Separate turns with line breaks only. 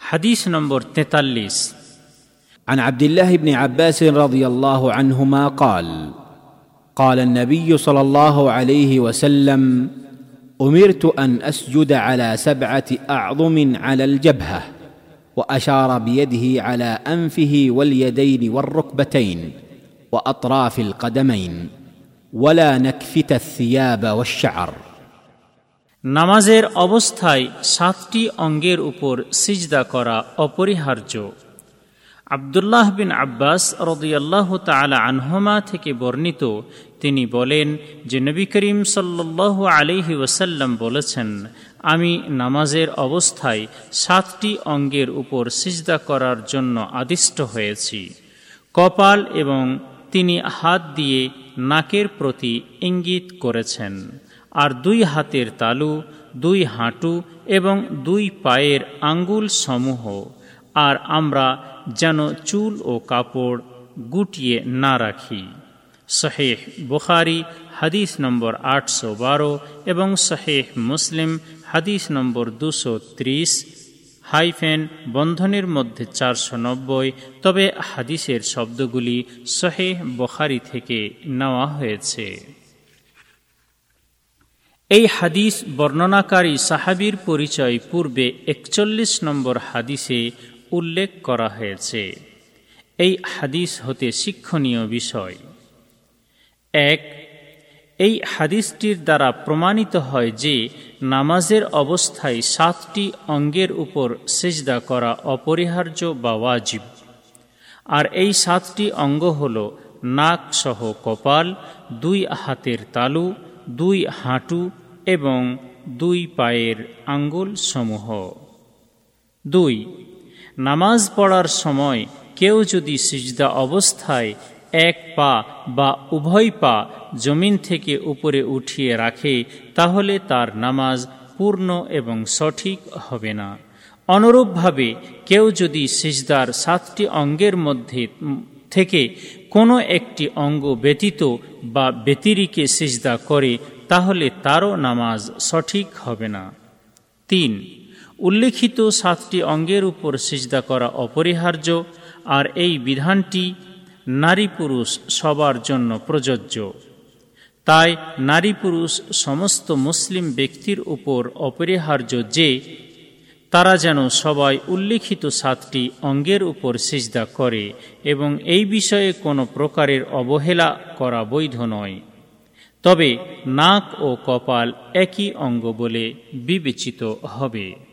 حديث نمبر 43
عن عبد الله بن عباس رضي الله عنهما قال قال النبي صلى الله عليه وسلم أمرت أن أسجد على سبعة أعظم على الجبهة وأشار بيده على أنفه واليدين والركبتين وأطراف القدمين ولا نكفت الثياب والشعر.
নামাজের অবস্থায় সাতটি অঙ্গের উপর সিজদা করা অপরিহার্য। আবদুল্লাহ বিন আব্বাস রদিয়াল্লাহ তালা আনহমা থেকে বর্ণিত, তিনি বলেন যে নবী করিম সাল্লাহ আলিহি ওসাল্লাম বলেছেন, আমি নামাজের অবস্থায় সাতটি অঙ্গের উপর সিজদা করার জন্য আদিষ্ট হয়েছি। কপাল এবং তিনি হাত দিয়ে নাকের প্রতি ইঙ্গিত করেছেন। আর দুই হাতের তালু, দুই হাঁটু এবং দুই পায়ের আঙ্গুল সমূহ। আর আমরা যেন চুল ও কাপড় গুটিয়ে না রাখি। শহেহ বুখারি, হাদিস নম্বর আটশো বারো এবং শহেহ মুসলিম, হাদিস নম্বর দুশো ত্রিশ, হাইফেন বন্ধনের মধ্যে চারশো নব্বই। তবে হাদিসের শব্দগুলি শহেহ বখারি থেকে নেওয়া হয়েছে। এই হাদিস বর্ণনাকারী সাহাবির পরিচয় পূর্বে একচল্লিশ নম্বর হাদিসে উল্লেখ করা হয়েছে। এই হাদিস হতে শিক্ষণীয় বিষয়। এক, এই হাদিসটির দ্বারা প্রমাণিত হয় যে নামাজের অবস্থায় সাতটি অঙ্গের উপর সেজদা করা অপরিহার্য বা ওয়াজিব। আর এই সাতটি অঙ্গ হল নাক সহ কপাল, দুই হাতের তালু, দুই হাঁটু এবং দুই পায়ের আঙ্গুল সমূহ দুই, নামাজ পড়ার সময় কেউ যদি সিজদা অবস্থায় এক পা বা উভয় পা জমিন থেকে উপরে উঠিয়ে রাখে, তাহলে তার নামাজ পূর্ণ এবং সঠিক হবে না। অনুরূপভাবে কেউ যদি সিজদার সাতটি অঙ্গের মধ্যে থেকে কোনো একটি অঙ্গ ব্যতীত বা ব্যতিরিকে সিজদা করে, তাহলে তারও নামাজ সঠিক হবে না। তিন, উল্লেখিত সাতটি অঙ্গের উপর সিজদা করা অপরিহার্য, আর এই বিধানটি নারী পুরুষ সবার জন্য প্রযোজ্য। তাই নারী পুরুষ সমস্ত মুসলিম ব্যক্তির উপর অপরিহার্য যে তারা যেন সবাই উল্লিখিত সাতটি অঙ্গের উপর সিজদা করে এবং এই বিষয়ে কোনো প্রকারের অবহেলা করা বৈধ নয়। তবে নাক ও কপাল একই অঙ্গ বলে বিবেচিত হবে।